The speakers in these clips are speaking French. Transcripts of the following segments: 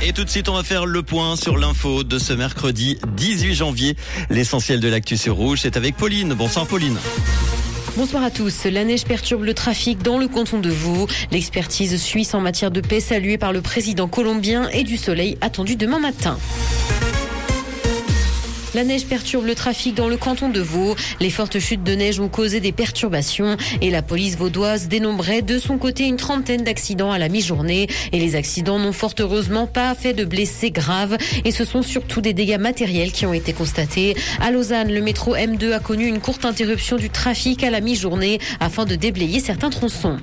Et tout de suite, on va faire le point sur l'info de ce mercredi 18 janvier. L'essentiel de l'actu sur Rouge, c'est avec Pauline. Bonsoir Pauline. Bonsoir à tous. La neige perturbe le trafic dans le canton de Vaud. L'expertise suisse en matière de paix saluée par le président colombien et du soleil attendu demain matin. La neige perturbe le trafic dans le canton de Vaud. Les fortes chutes de neige ont causé des perturbations et la police vaudoise dénombrait de son côté une trentaine d'accidents à la mi-journée. Et les accidents n'ont fort heureusement pas fait de blessés graves et ce sont surtout des dégâts matériels qui ont été constatés. À Lausanne, le métro M2 a connu une courte interruption du trafic à la mi-journée afin de déblayer certains tronçons.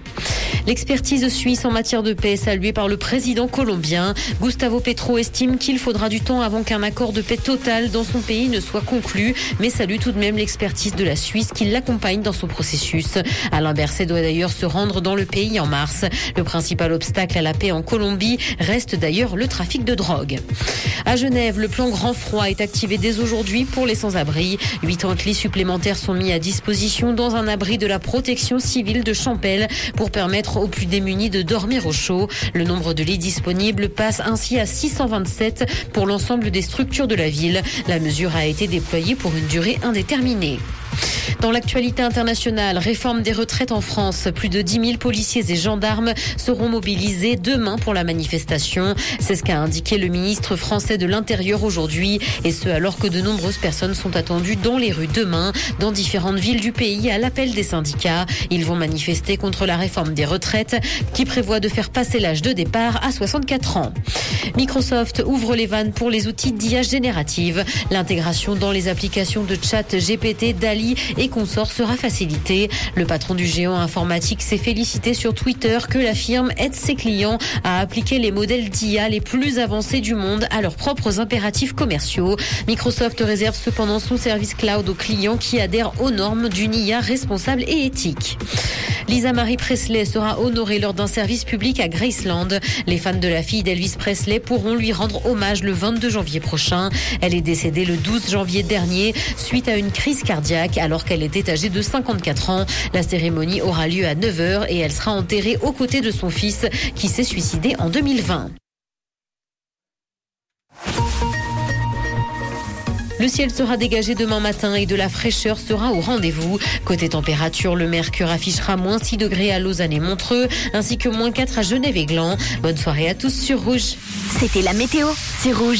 L'expertise suisse en matière de paix saluée par le président colombien. Gustavo Petro estime qu'il faudra du temps avant qu'un accord de paix total dans son pays ne soit conclu, mais salue tout de même l'expertise de la Suisse qui l'accompagne dans son processus. Alain Berset doit d'ailleurs se rendre dans le pays en mars. Le principal obstacle à la paix en Colombie reste d'ailleurs le trafic de drogue. À Genève, le plan grand froid est activé dès aujourd'hui pour les sans-abri. 80 lits supplémentaires sont mis à disposition dans un abri de la protection civile de Champel pour permettre aux plus démunis de dormir au chaud. Le nombre de lits disponibles passe ainsi à 627 pour l'ensemble des structures de la ville. La mesure a été déployée pour une durée indéterminée. Dans l'actualité internationale, réforme des retraites en France. Plus de 10 000 policiers et gendarmes seront mobilisés demain pour la manifestation. C'est ce qu'a indiqué le ministre français de l'Intérieur aujourd'hui. Et ce, alors que de nombreuses personnes sont attendues dans les rues demain, dans différentes villes du pays, à l'appel des syndicats. Ils vont manifester contre la réforme des retraites qui prévoit de faire passer l'âge de départ à 64 ans. Microsoft ouvre les vannes pour les outils d'IA générative. L'intégration dans les applications de chat GPT, DALI et consorts sera facilitée. Le patron du géant informatique s'est félicité sur Twitter que la firme aide ses clients à appliquer les modèles d'IA les plus avancés du monde à leurs propres impératifs commerciaux. Microsoft réserve cependant son service cloud aux clients qui adhèrent aux normes d'une IA responsable et éthique. Lisa Marie Presley sera honorée lors d'un service public à Graceland. Les fans de la fille d'Elvis Presley pourront lui rendre hommage le 22 janvier prochain. Elle est décédée le 12 janvier dernier suite à une crise cardiaque alors qu'elle était âgée de 54 ans. La cérémonie aura lieu à 9h et elle sera enterrée aux côtés de son fils qui s'est suicidé en 2020. Le ciel sera dégagé demain matin et de la fraîcheur sera au rendez-vous. Côté température, le mercure affichera moins 6 degrés à Lausanne et Montreux, ainsi que moins 4 à Genève et Gland. Bonne soirée à tous sur Rouge. C'était la météo, c'est Rouge.